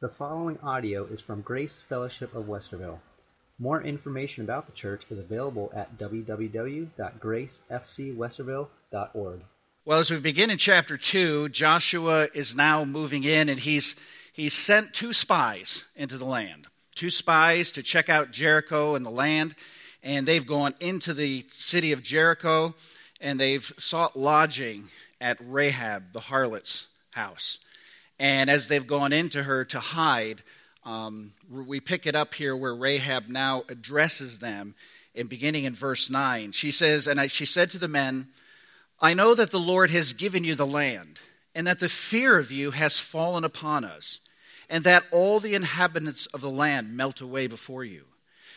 The following audio is from Grace Fellowship of Westerville. More information about the church is available at www.gracefcwesterville.org. Well, as we begin in chapter 2, Joshua is now moving in and he's, he's sent two spies into the land. Two spies to check out Jericho and the land. And they've gone into the city of Jericho and they've sought lodging at Rahab, the harlot's house. And as they've gone into her to hide, um, we pick it up here where Rahab now addresses them, in beginning in verse 9. She says, And I, she said to the men, I know that the Lord has given you the land, and that the fear of you has fallen upon us, and that all the inhabitants of the land melt away before you.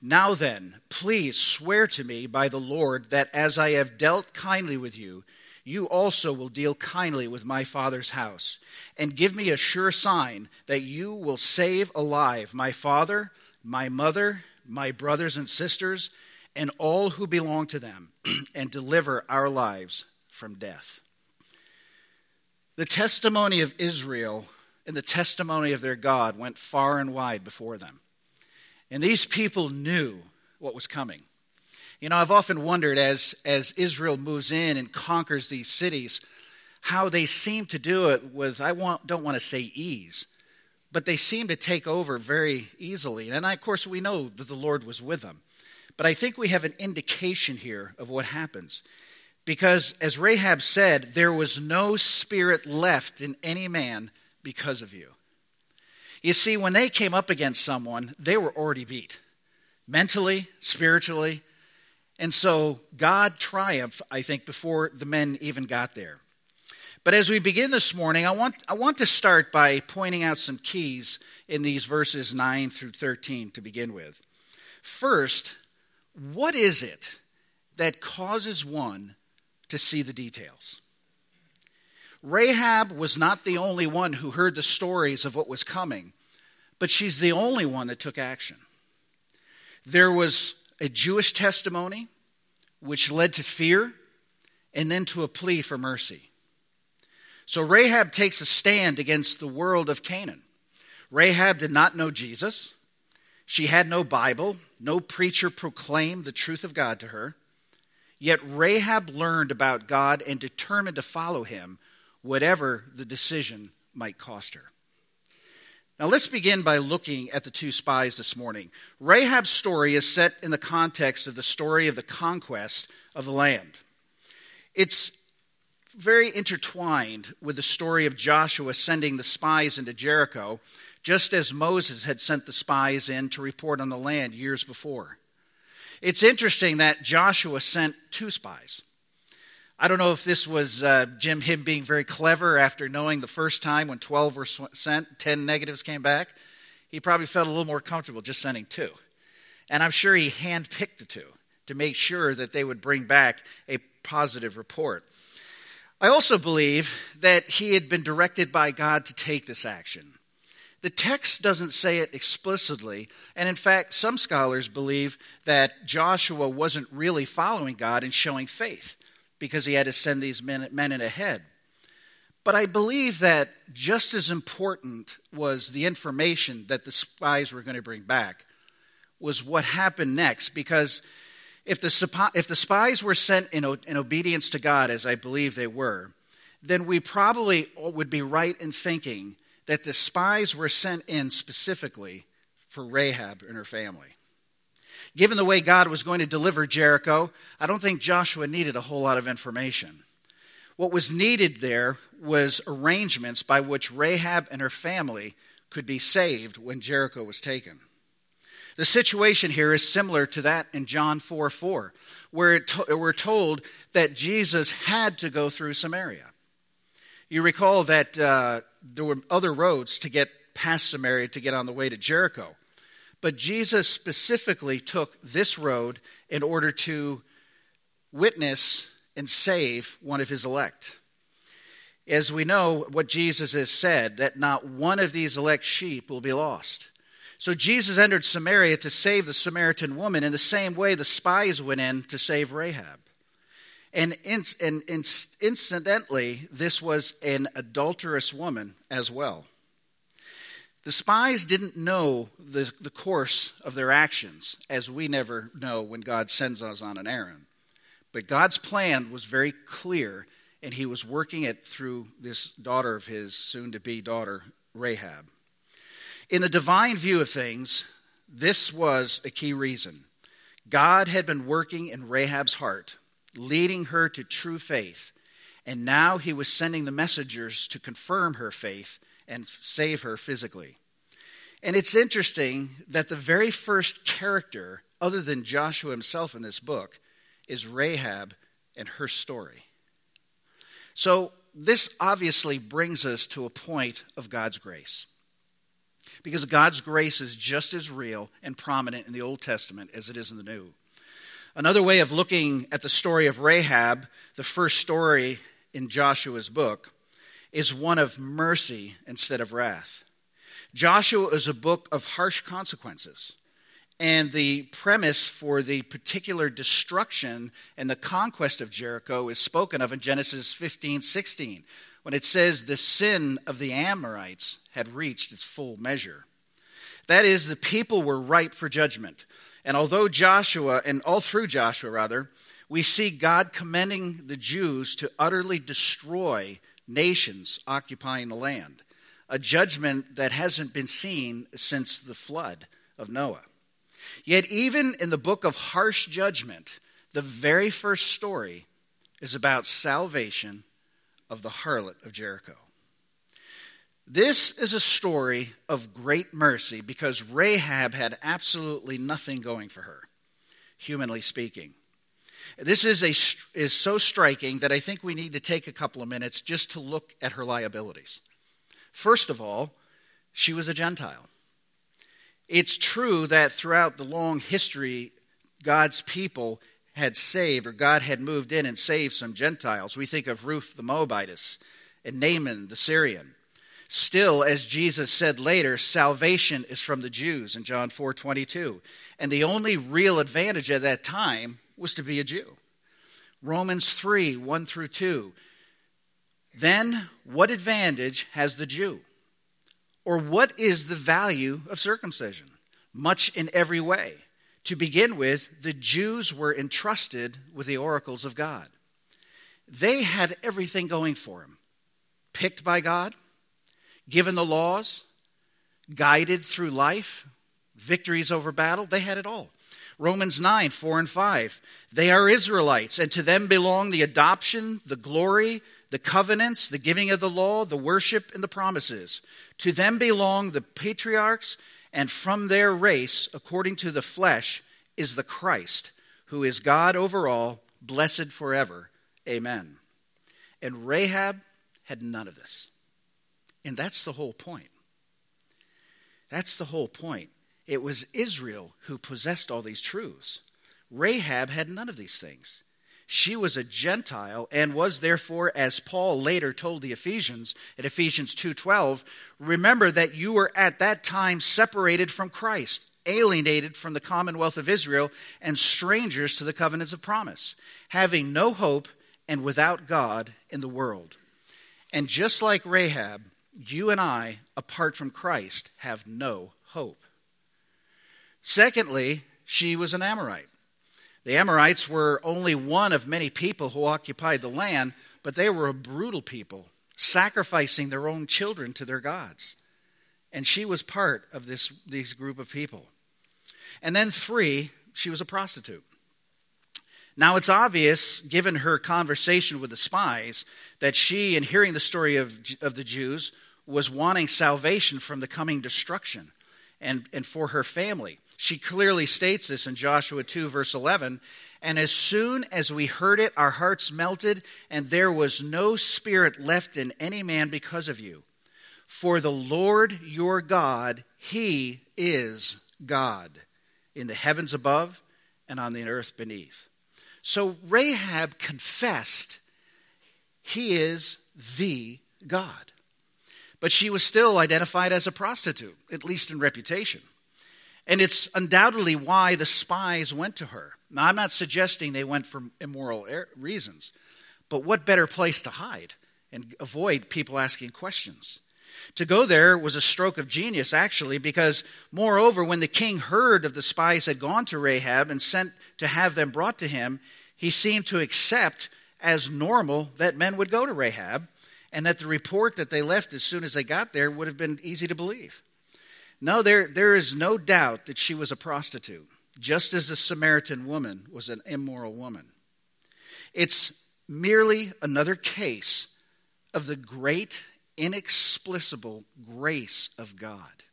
Now then, please swear to me by the Lord that as I have dealt kindly with you, you also will deal kindly with my father's house, and give me a sure sign that you will save alive my father, my mother, my brothers and sisters, and all who belong to them, and deliver our lives from death. The testimony of Israel and the testimony of their God went far and wide before them. And these people knew what was coming. You know, I've often wondered as, as Israel moves in and conquers these cities, how they seem to do it with, I want, don't want to say ease, but they seem to take over very easily. And I, of course, we know that the Lord was with them. But I think we have an indication here of what happens. Because, as Rahab said, there was no spirit left in any man because of you. You see, when they came up against someone, they were already beat mentally, spiritually. And so God triumphed, I think, before the men even got there. But as we begin this morning, I want, I want to start by pointing out some keys in these verses 9 through 13 to begin with. First, what is it that causes one to see the details? Rahab was not the only one who heard the stories of what was coming, but she's the only one that took action. There was a Jewish testimony, which led to fear and then to a plea for mercy. So Rahab takes a stand against the world of Canaan. Rahab did not know Jesus. She had no Bible. No preacher proclaimed the truth of God to her. Yet Rahab learned about God and determined to follow him whatever the decision might cost her. Now, let's begin by looking at the two spies this morning. Rahab's story is set in the context of the story of the conquest of the land. It's very intertwined with the story of Joshua sending the spies into Jericho, just as Moses had sent the spies in to report on the land years before. It's interesting that Joshua sent two spies. I don't know if this was uh, Jim him being very clever after knowing the first time when 12 were sent, 10 negatives came back. He probably felt a little more comfortable just sending two. And I'm sure he handpicked the two to make sure that they would bring back a positive report. I also believe that he had been directed by God to take this action. The text doesn't say it explicitly, and in fact, some scholars believe that Joshua wasn't really following God and showing faith because he had to send these men, men in ahead. But I believe that just as important was the information that the spies were going to bring back was what happened next. Because if the, if the spies were sent in, in obedience to God, as I believe they were, then we probably would be right in thinking that the spies were sent in specifically for Rahab and her family. Given the way God was going to deliver Jericho, I don't think Joshua needed a whole lot of information. What was needed there was arrangements by which Rahab and her family could be saved when Jericho was taken. The situation here is similar to that in John 4 4, where to, we're told that Jesus had to go through Samaria. You recall that uh, there were other roads to get past Samaria to get on the way to Jericho. But Jesus specifically took this road in order to witness and save one of his elect. As we know, what Jesus has said, that not one of these elect sheep will be lost. So Jesus entered Samaria to save the Samaritan woman in the same way the spies went in to save Rahab. And, in, and in, incidentally, this was an adulterous woman as well. The spies didn't know the, the course of their actions, as we never know when God sends us on an errand. But God's plan was very clear, and He was working it through this daughter of His, soon to be daughter, Rahab. In the divine view of things, this was a key reason. God had been working in Rahab's heart, leading her to true faith, and now He was sending the messengers to confirm her faith and save her physically. And it's interesting that the very first character, other than Joshua himself in this book, is Rahab and her story. So, this obviously brings us to a point of God's grace. Because God's grace is just as real and prominent in the Old Testament as it is in the New. Another way of looking at the story of Rahab, the first story in Joshua's book, is one of mercy instead of wrath. Joshua is a book of harsh consequences. And the premise for the particular destruction and the conquest of Jericho is spoken of in Genesis 15 16, when it says the sin of the Amorites had reached its full measure. That is, the people were ripe for judgment. And although Joshua, and all through Joshua rather, we see God commending the Jews to utterly destroy nations occupying the land, a judgment that hasn't been seen since the flood of Noah. Yet, even in the book of harsh judgment, the very first story is about salvation of the harlot of Jericho. This is a story of great mercy because Rahab had absolutely nothing going for her, humanly speaking. This is, a, is so striking that I think we need to take a couple of minutes just to look at her liabilities. First of all, she was a Gentile. It's true that throughout the long history, God's people had saved, or God had moved in and saved some Gentiles. We think of Ruth the Moabitess and Naaman the Syrian. Still, as Jesus said later, salvation is from the Jews in John 4 22. And the only real advantage at that time was to be a Jew. Romans 3 1 through 2. Then, what advantage has the Jew? Or what is the value of circumcision? Much in every way. To begin with, the Jews were entrusted with the oracles of God. They had everything going for them picked by God, given the laws, guided through life, victories over battle. They had it all. Romans 9, 4 and 5. They are Israelites, and to them belong the adoption, the glory, the covenants, the giving of the law, the worship, and the promises. To them belong the patriarchs, and from their race, according to the flesh, is the Christ, who is God over all, blessed forever. Amen. And Rahab had none of this. And that's the whole point. That's the whole point. It was Israel who possessed all these truths. Rahab had none of these things. She was a Gentile and was therefore as Paul later told the Ephesians in Ephesians 2:12, remember that you were at that time separated from Christ, alienated from the commonwealth of Israel and strangers to the covenants of promise, having no hope and without God in the world. And just like Rahab, you and I apart from Christ have no hope. Secondly, she was an Amorite. The Amorites were only one of many people who occupied the land, but they were a brutal people, sacrificing their own children to their gods. And she was part of this, this group of people. And then, three, she was a prostitute. Now, it's obvious, given her conversation with the spies, that she, in hearing the story of, of the Jews, was wanting salvation from the coming destruction and, and for her family. She clearly states this in Joshua 2, verse 11. And as soon as we heard it, our hearts melted, and there was no spirit left in any man because of you. For the Lord your God, He is God in the heavens above and on the earth beneath. So Rahab confessed he is the God. But she was still identified as a prostitute, at least in reputation. And it's undoubtedly why the spies went to her. Now, I'm not suggesting they went for immoral er, reasons, but what better place to hide and avoid people asking questions? To go there was a stroke of genius, actually, because, moreover, when the king heard of the spies had gone to Rahab and sent to have them brought to him, he seemed to accept as normal that men would go to Rahab and that the report that they left as soon as they got there would have been easy to believe. No, there, there is no doubt that she was a prostitute, just as the Samaritan woman was an immoral woman. It's merely another case of the great, inexplicable grace of God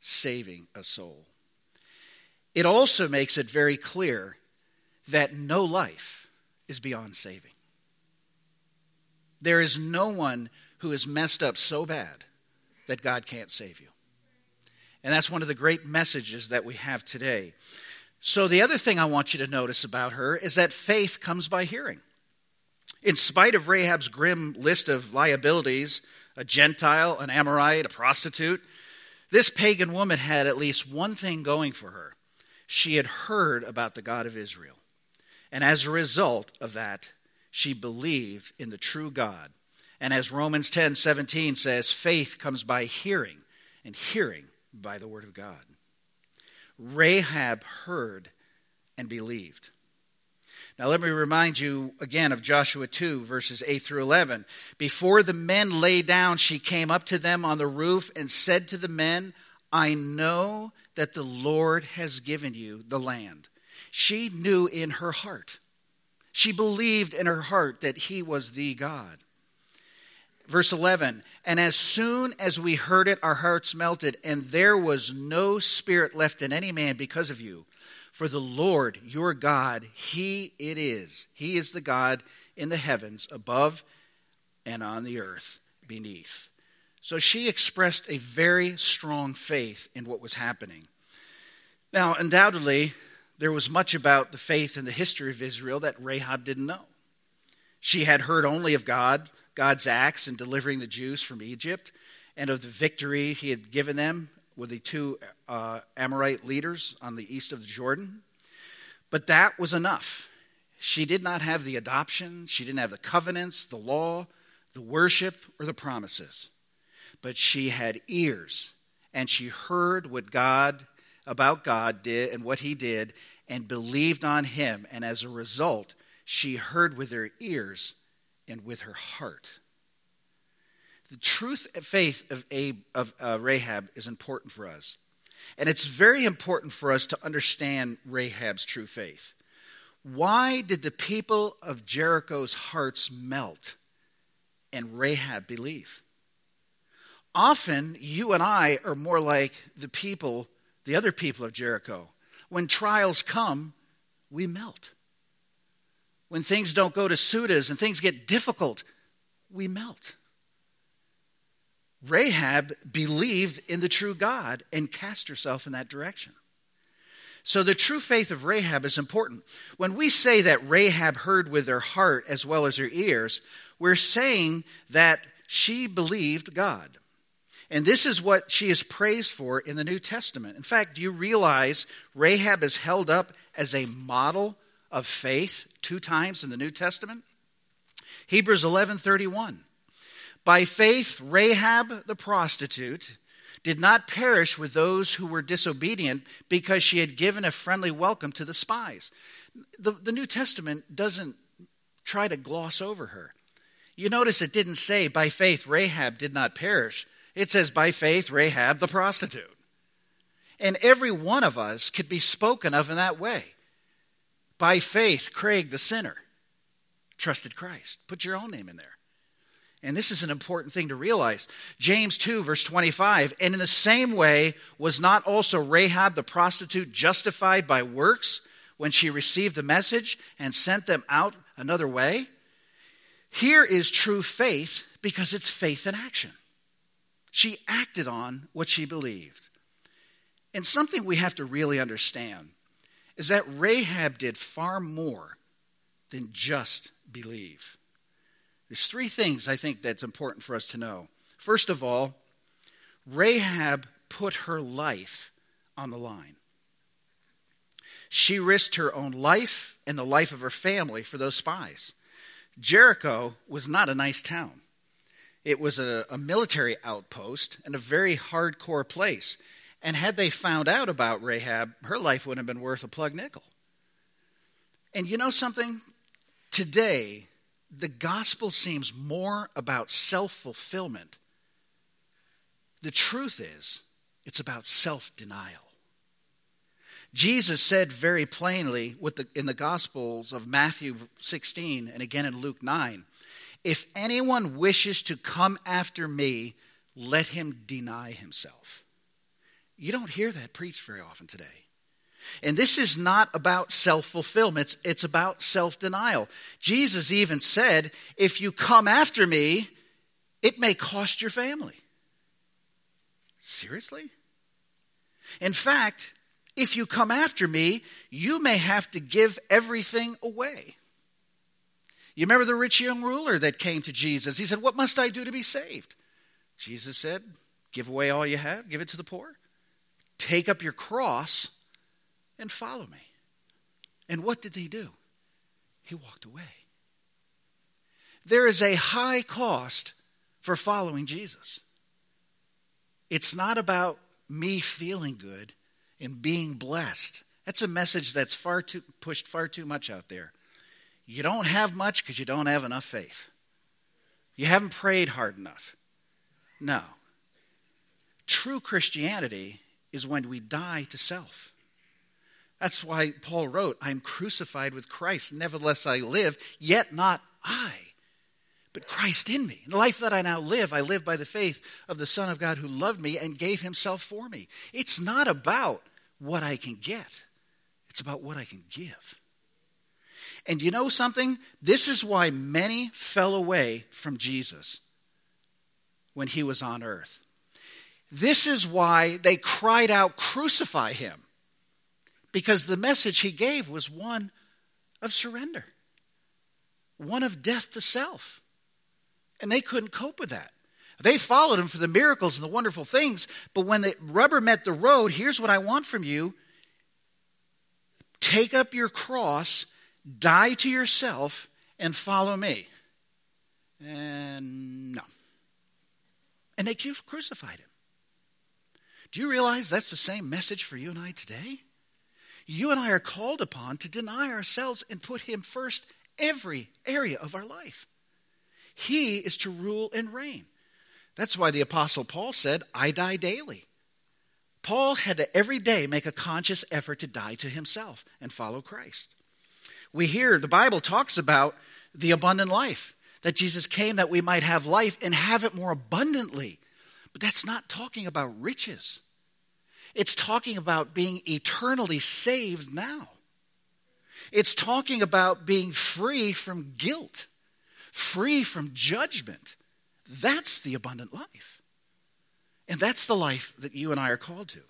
saving a soul. It also makes it very clear that no life is beyond saving. There is no one who is messed up so bad that God can't save you. And that's one of the great messages that we have today. So, the other thing I want you to notice about her is that faith comes by hearing. In spite of Rahab's grim list of liabilities a Gentile, an Amorite, a prostitute this pagan woman had at least one thing going for her. She had heard about the God of Israel. And as a result of that, she believed in the true God. And as Romans 10 17 says, faith comes by hearing, and hearing by the word of God. Rahab heard and believed. Now, let me remind you again of Joshua 2, verses 8 through 11. Before the men lay down, she came up to them on the roof and said to the men, I know that the Lord has given you the land she knew in her heart. She believed in her heart that he was the God. Verse 11, and as soon as we heard it, our hearts melted, and there was no spirit left in any man because of you. For the Lord your God, He it is. He is the God in the heavens above and on the earth beneath. So she expressed a very strong faith in what was happening. Now, undoubtedly, there was much about the faith and the history of Israel that Rahab didn't know. She had heard only of God, God's acts in delivering the Jews from Egypt, and of the victory he had given them with the two uh, Amorite leaders on the east of the Jordan. But that was enough. She did not have the adoption, she didn't have the covenants, the law, the worship, or the promises. But she had ears, and she heard what God about God did and what he did and believed on him. And as a result, she heard with her ears and with her heart. The truth and faith of, of uh, Rahab is important for us. And it's very important for us to understand Rahab's true faith. Why did the people of Jericho's hearts melt and Rahab believe? Often, you and I are more like the people the other people of Jericho. When trials come, we melt. When things don't go to suit us and things get difficult, we melt. Rahab believed in the true God and cast herself in that direction. So, the true faith of Rahab is important. When we say that Rahab heard with her heart as well as her ears, we're saying that she believed God. And this is what she is praised for in the New Testament. In fact, do you realize Rahab is held up as a model of faith two times in the New Testament? Hebrews 11:31. By faith Rahab the prostitute did not perish with those who were disobedient because she had given a friendly welcome to the spies. The, the New Testament doesn't try to gloss over her. You notice it didn't say, by faith Rahab did not perish. It says, by faith, Rahab the prostitute. And every one of us could be spoken of in that way. By faith, Craig the sinner trusted Christ. Put your own name in there. And this is an important thing to realize. James 2, verse 25. And in the same way, was not also Rahab the prostitute justified by works when she received the message and sent them out another way? Here is true faith because it's faith in action. She acted on what she believed. And something we have to really understand is that Rahab did far more than just believe. There's three things I think that's important for us to know. First of all, Rahab put her life on the line. She risked her own life and the life of her family for those spies. Jericho was not a nice town. It was a, a, military outpost and a very hardcore place. And had they found out about Rahab, her life wouldn't have been worth a plug nickel. And you know something? Today, the gospel seems more about self fulfillment. The truth is, it's about self denial. Jesus said very plainly the, in the Gospels of Matthew 16 and again in Luke 9 if anyone wishes to come after me, let him deny himself. You don't hear that preached very often today. And this is not about self fulfillment, it's, it's about self denial. Jesus even said, If you come after me, it may cost your family. Seriously? In fact, if you come after me, you may have to give everything away. You remember the rich young ruler that came to Jesus? He said, What must I do to be saved? Jesus said, Give away all you have, give it to the poor. Take up your cross and follow me. And what did he do? He walked away. There is a high cost for following Jesus. It's not about me feeling good and being blessed. That's a message that's far too pushed far too much out there. You don't have much because you don't have enough faith. You haven't prayed hard enough. No. True Christianity is when we die to self. That's why Paul wrote, I am crucified with Christ. Nevertheless, I live, yet not I, but Christ in me. the life that I now live, I live by the faith of the Son of God who loved me and gave himself for me. It's not about what I can get, it's about what I can give. And you know something? This is why many fell away from Jesus when he was on earth. This is why they cried out, Crucify him. Because the message he gave was one of surrender, one of death to self. And they couldn't cope with that. They followed him for the miracles and the wonderful things, but when the rubber met the road, here's what I want from you take up your cross die to yourself and follow me. And no. And they crucified him. Do you realize that's the same message for you and I today? You and I are called upon to deny ourselves and put him first every area of our life. He is to rule and reign. That's why the Apostle Paul said, I die daily. Paul had to every day make a conscious effort to die to himself and follow Christ we hear the Bible talks about the abundant life, that Jesus came that we might have life and have it more abundantly. But that's not talking about riches, it's talking about being eternally saved now. It's talking about being free from guilt, free from judgment. That's the abundant life. And that's the life that you and I are called to.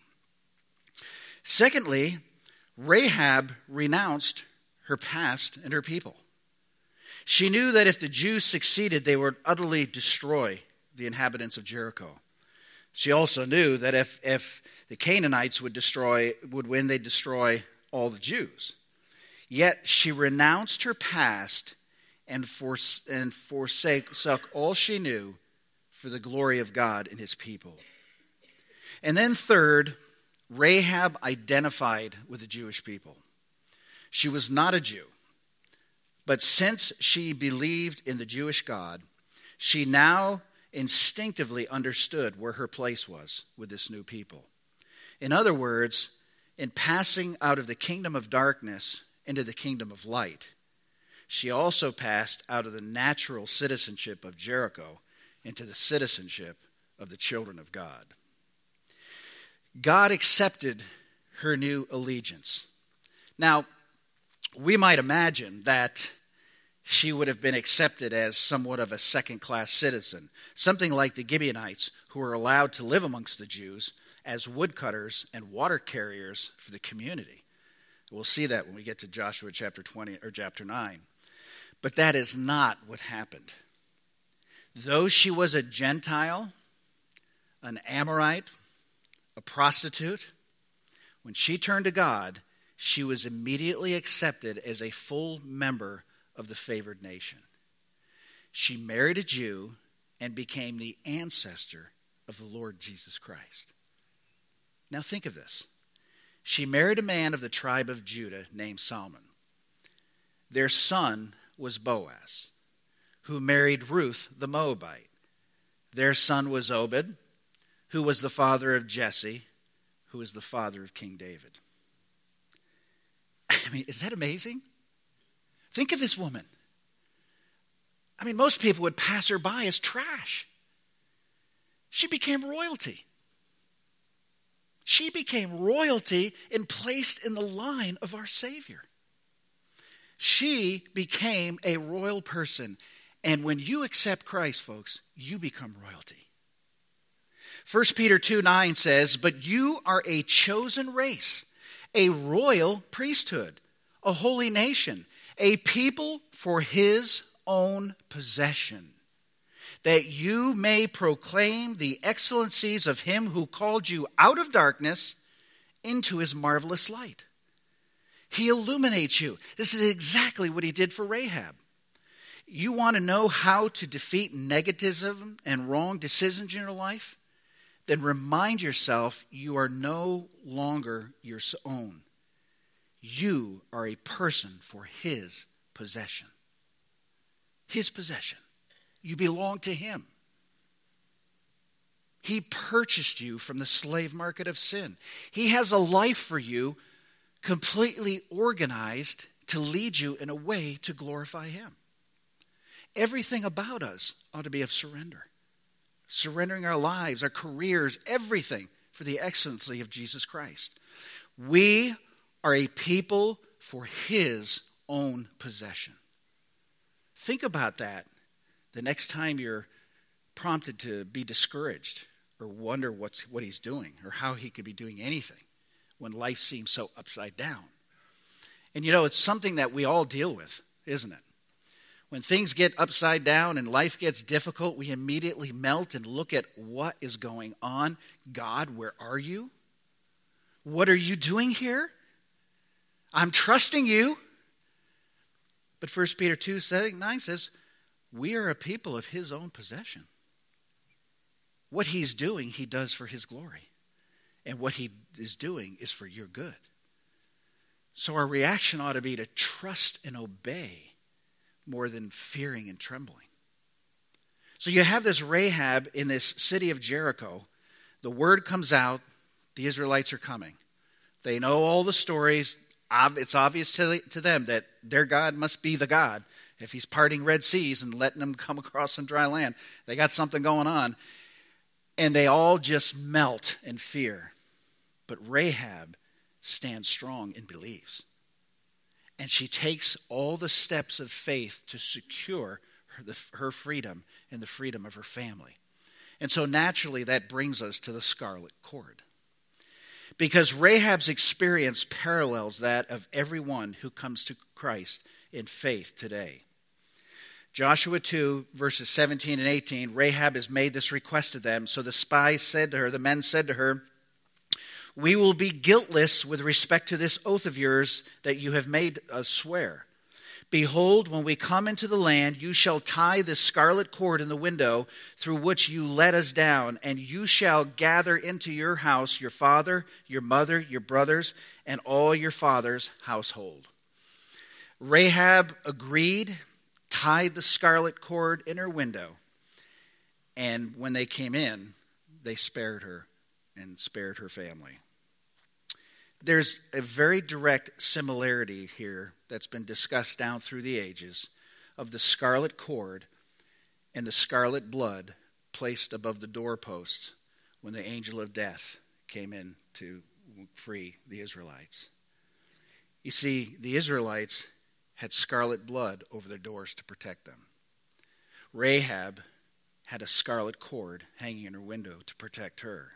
Secondly, Rahab renounced her past, and her people. She knew that if the Jews succeeded, they would utterly destroy the inhabitants of Jericho. She also knew that if, if the Canaanites would destroy would win, they'd destroy all the Jews. Yet she renounced her past and, fors- and forsake all she knew for the glory of God and his people. And then third, Rahab identified with the Jewish people. She was not a Jew. But since she believed in the Jewish God, she now instinctively understood where her place was with this new people. In other words, in passing out of the kingdom of darkness into the kingdom of light, she also passed out of the natural citizenship of Jericho into the citizenship of the children of God. God accepted her new allegiance. Now, we might imagine that she would have been accepted as somewhat of a second class citizen, something like the Gibeonites, who were allowed to live amongst the Jews as woodcutters and water carriers for the community. We'll see that when we get to Joshua chapter 20 or chapter 9. But that is not what happened. Though she was a Gentile, an Amorite, a prostitute, when she turned to God, she was immediately accepted as a full member of the favored nation. She married a Jew and became the ancestor of the Lord Jesus Christ. Now think of this. She married a man of the tribe of Judah named Salmon. Their son was Boaz, who married Ruth the Moabite. Their son was Obed, who was the father of Jesse, who was the father of King David. I mean, is that amazing? Think of this woman. I mean, most people would pass her by as trash. She became royalty. She became royalty and placed in the line of our Savior. She became a royal person. And when you accept Christ, folks, you become royalty. 1 Peter 2 9 says, But you are a chosen race, a royal priesthood, a holy nation, a people for his own possession, that you may proclaim the excellencies of him who called you out of darkness into his marvelous light. He illuminates you. This is exactly what he did for Rahab. You want to know how to defeat negativism and wrong decisions in your life? Then remind yourself you are no longer your own. You are a person for his possession. His possession. You belong to him. He purchased you from the slave market of sin. He has a life for you completely organized to lead you in a way to glorify him. Everything about us ought to be of surrender. Surrendering our lives, our careers, everything for the excellency of Jesus Christ. We are a people for his own possession. Think about that the next time you're prompted to be discouraged or wonder what's, what he's doing or how he could be doing anything when life seems so upside down. And you know, it's something that we all deal with, isn't it? When things get upside down and life gets difficult, we immediately melt and look at what is going on. God, where are you? What are you doing here? I'm trusting you. But 1 Peter 2 9 says, We are a people of his own possession. What he's doing, he does for his glory. And what he is doing is for your good. So our reaction ought to be to trust and obey more than fearing and trembling. So you have this Rahab in this city of Jericho. The word comes out, the Israelites are coming. They know all the stories it's obvious to, to them that their God must be the God. If he's parting Red Seas and letting them come across some dry land, they got something going on. And they all just melt in fear. But Rahab stands strong and believes. And she takes all the steps of faith to secure her, the, her freedom and the freedom of her family. And so naturally, that brings us to the scarlet cord because Rahab's experience parallels that of everyone who comes to Christ in faith today. Joshua 2, verses 17 and 18, Rahab has made this request to them. So the spies said to her, the men said to her, We will be guiltless with respect to this oath of yours that you have made us swear. Behold, when we come into the land, you shall tie the scarlet cord in the window through which you let us down, and you shall gather into your house your father, your mother, your brothers, and all your father's household. Rahab agreed, tied the scarlet cord in her window, and when they came in, they spared her and spared her family there's a very direct similarity here that's been discussed down through the ages of the scarlet cord and the scarlet blood placed above the doorposts when the angel of death came in to free the Israelites. You see, the Israelites had scarlet blood over their doors to protect them. Rahab had a scarlet cord hanging in her window to protect her.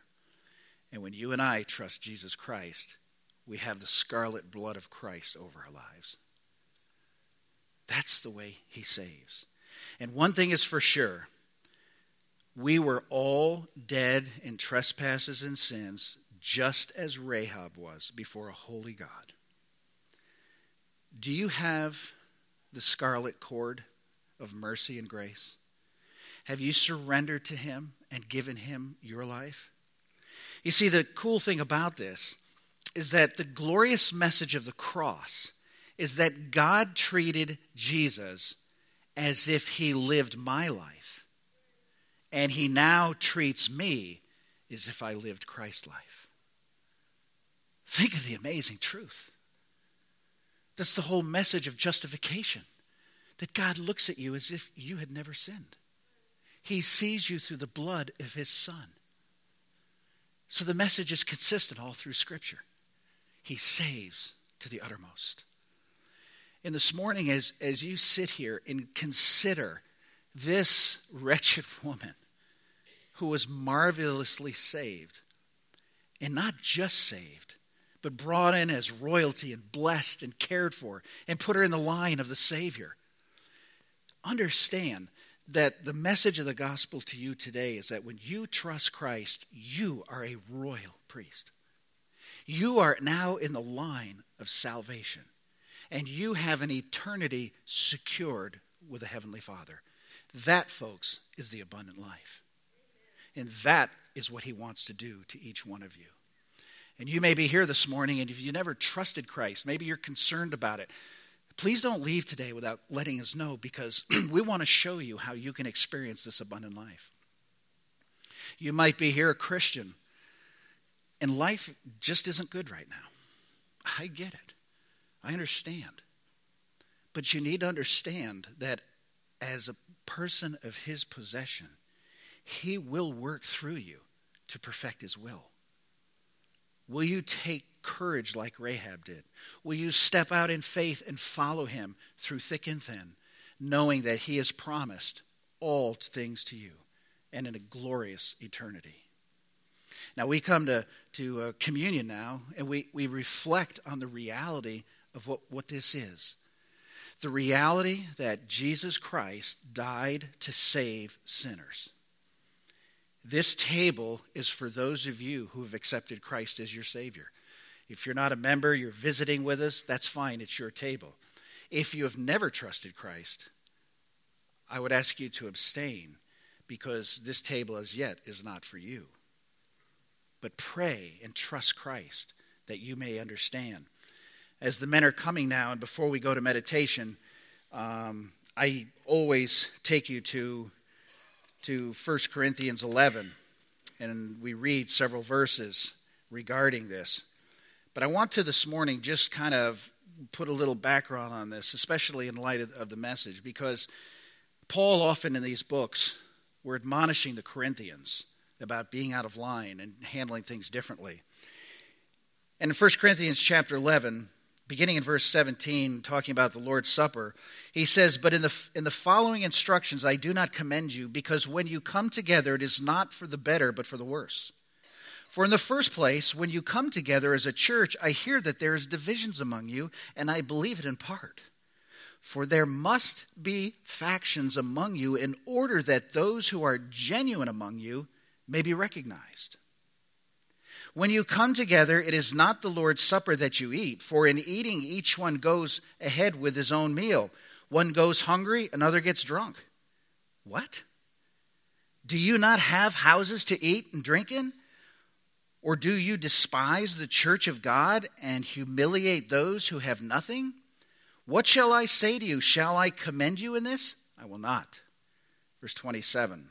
And when you and I trust Jesus Christ, we have the scarlet blood of Christ over our lives. That's the way he saves. And one thing is for sure we were all dead in trespasses and sins, just as Rahab was before a holy God. Do you have the scarlet cord of mercy and grace? Have you surrendered to Him and given Him your life? You see, the cool thing about this is that the glorious message of the cross is that God treated Jesus as if He lived my life, and He now treats me as if I lived Christ's life. Think of the amazing truth. That's the whole message of justification that God looks at you as if you had never sinned. He sees you through the blood of His Son. So the message is consistent all through Scripture. He saves to the uttermost. And this morning, as, as you sit here and consider this wretched woman who was marvelously saved, and not just saved, but brought in as royalty and blessed and cared for and put her in the line of the Savior. Understand that the message of the gospel to you today is that when you trust Christ, you are a royal priest. You are now in the line of salvation, and you have an eternity secured with a Heavenly Father. That, folks, is the abundant life. And that is what He wants to do to each one of you. And you may be here this morning, and if you never trusted Christ, maybe you're concerned about it. Please don't leave today without letting us know because we want to show you how you can experience this abundant life. You might be here a Christian, and life just isn't good right now. I get it, I understand. But you need to understand that as a person of His possession, He will work through you to perfect His will. Will you take courage like Rahab did? Will you step out in faith and follow him through thick and thin, knowing that he has promised all things to you and in a glorious eternity? Now, we come to, to uh, communion now, and we, we reflect on the reality of what, what this is. The reality that Jesus Christ died to save sinners. This table is for those of you who have accepted Christ as your Savior. If you're not a member, you're visiting with us, that's fine, it's your table. If you have never trusted Christ, I would ask you to abstain because this table as yet is not for you. But pray and trust Christ that you may understand. As the men are coming now, and before we go to meditation, um, I always take you to to 1 Corinthians 11, and we read several verses regarding this. But I want to this morning just kind of put a little background on this, especially in light of, of the message, because Paul often in these books were admonishing the Corinthians about being out of line and handling things differently. And in 1 Corinthians chapter 11, beginning in verse 17, talking about the Lord's Supper, he says, But in the, in the following instructions I do not commend you, because when you come together, it is not for the better, but for the worse. For in the first place, when you come together as a church, I hear that there is divisions among you, and I believe it in part. For there must be factions among you in order that those who are genuine among you may be recognized. When you come together, it is not the Lord's Supper that you eat, for in eating, each one goes ahead with his own meal. One goes hungry, another gets drunk. What? Do you not have houses to eat and drink in? Or do you despise the church of God and humiliate those who have nothing? What shall I say to you? Shall I commend you in this? I will not. Verse 27.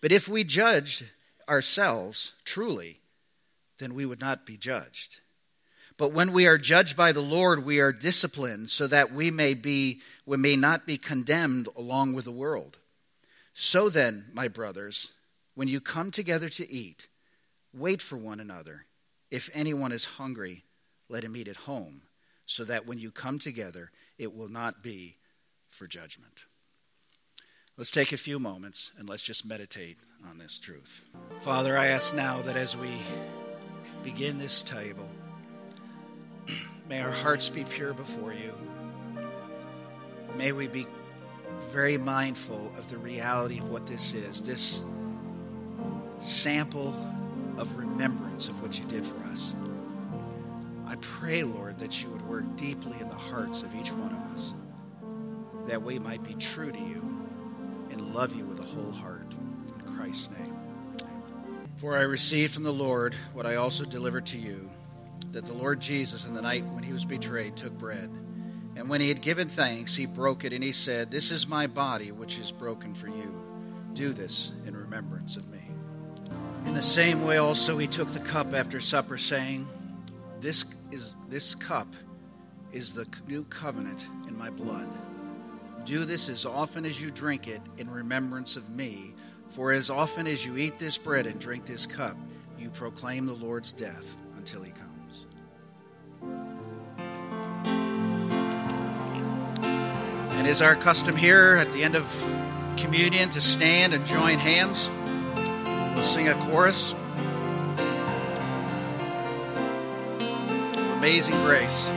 But if we judged ourselves truly, then we would not be judged. But when we are judged by the Lord, we are disciplined so that we may be we may not be condemned along with the world. So then, my brothers, when you come together to eat, wait for one another. If anyone is hungry, let him eat at home, so that when you come together, it will not be for judgment. Let's take a few moments and let's just meditate on this truth. Father, I ask now that as we begin this table, may our hearts be pure before you. May we be very mindful of the reality of what this is this sample of remembrance of what you did for us. I pray, Lord, that you would work deeply in the hearts of each one of us, that we might be true to you love you with a whole heart. In Christ's name. For I received from the Lord what I also delivered to you that the Lord Jesus, in the night when he was betrayed, took bread. And when he had given thanks, he broke it, and he said, This is my body, which is broken for you. Do this in remembrance of me. In the same way, also, he took the cup after supper, saying, This, is, this cup is the new covenant in my blood. Do this as often as you drink it in remembrance of me. For as often as you eat this bread and drink this cup, you proclaim the Lord's death until he comes. And is our custom here at the end of communion to stand and join hands? We'll sing a chorus. Amazing grace.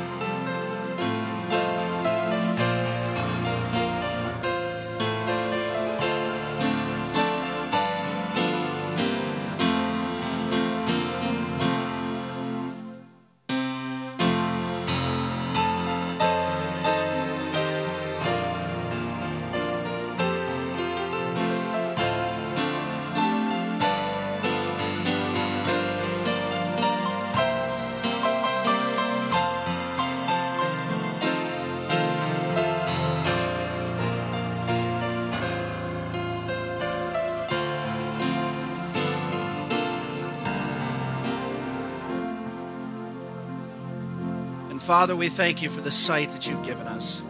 Father, we thank you for the sight that you've given us.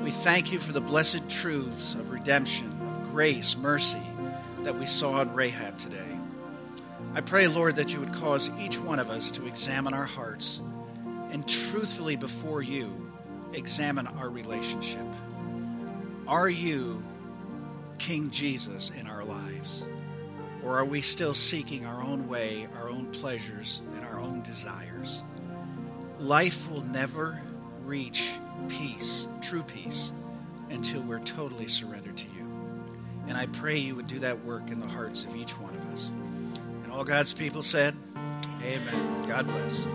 We thank you for the blessed truths of redemption, of grace, mercy that we saw in Rahab today. I pray, Lord, that you would cause each one of us to examine our hearts and truthfully before you examine our relationship. Are you King Jesus in our lives? Or are we still seeking our own way, our own pleasures, and our own desires? Life will never reach peace, true peace, until we're totally surrendered to you. And I pray you would do that work in the hearts of each one of us. And all God's people said, Amen. God bless.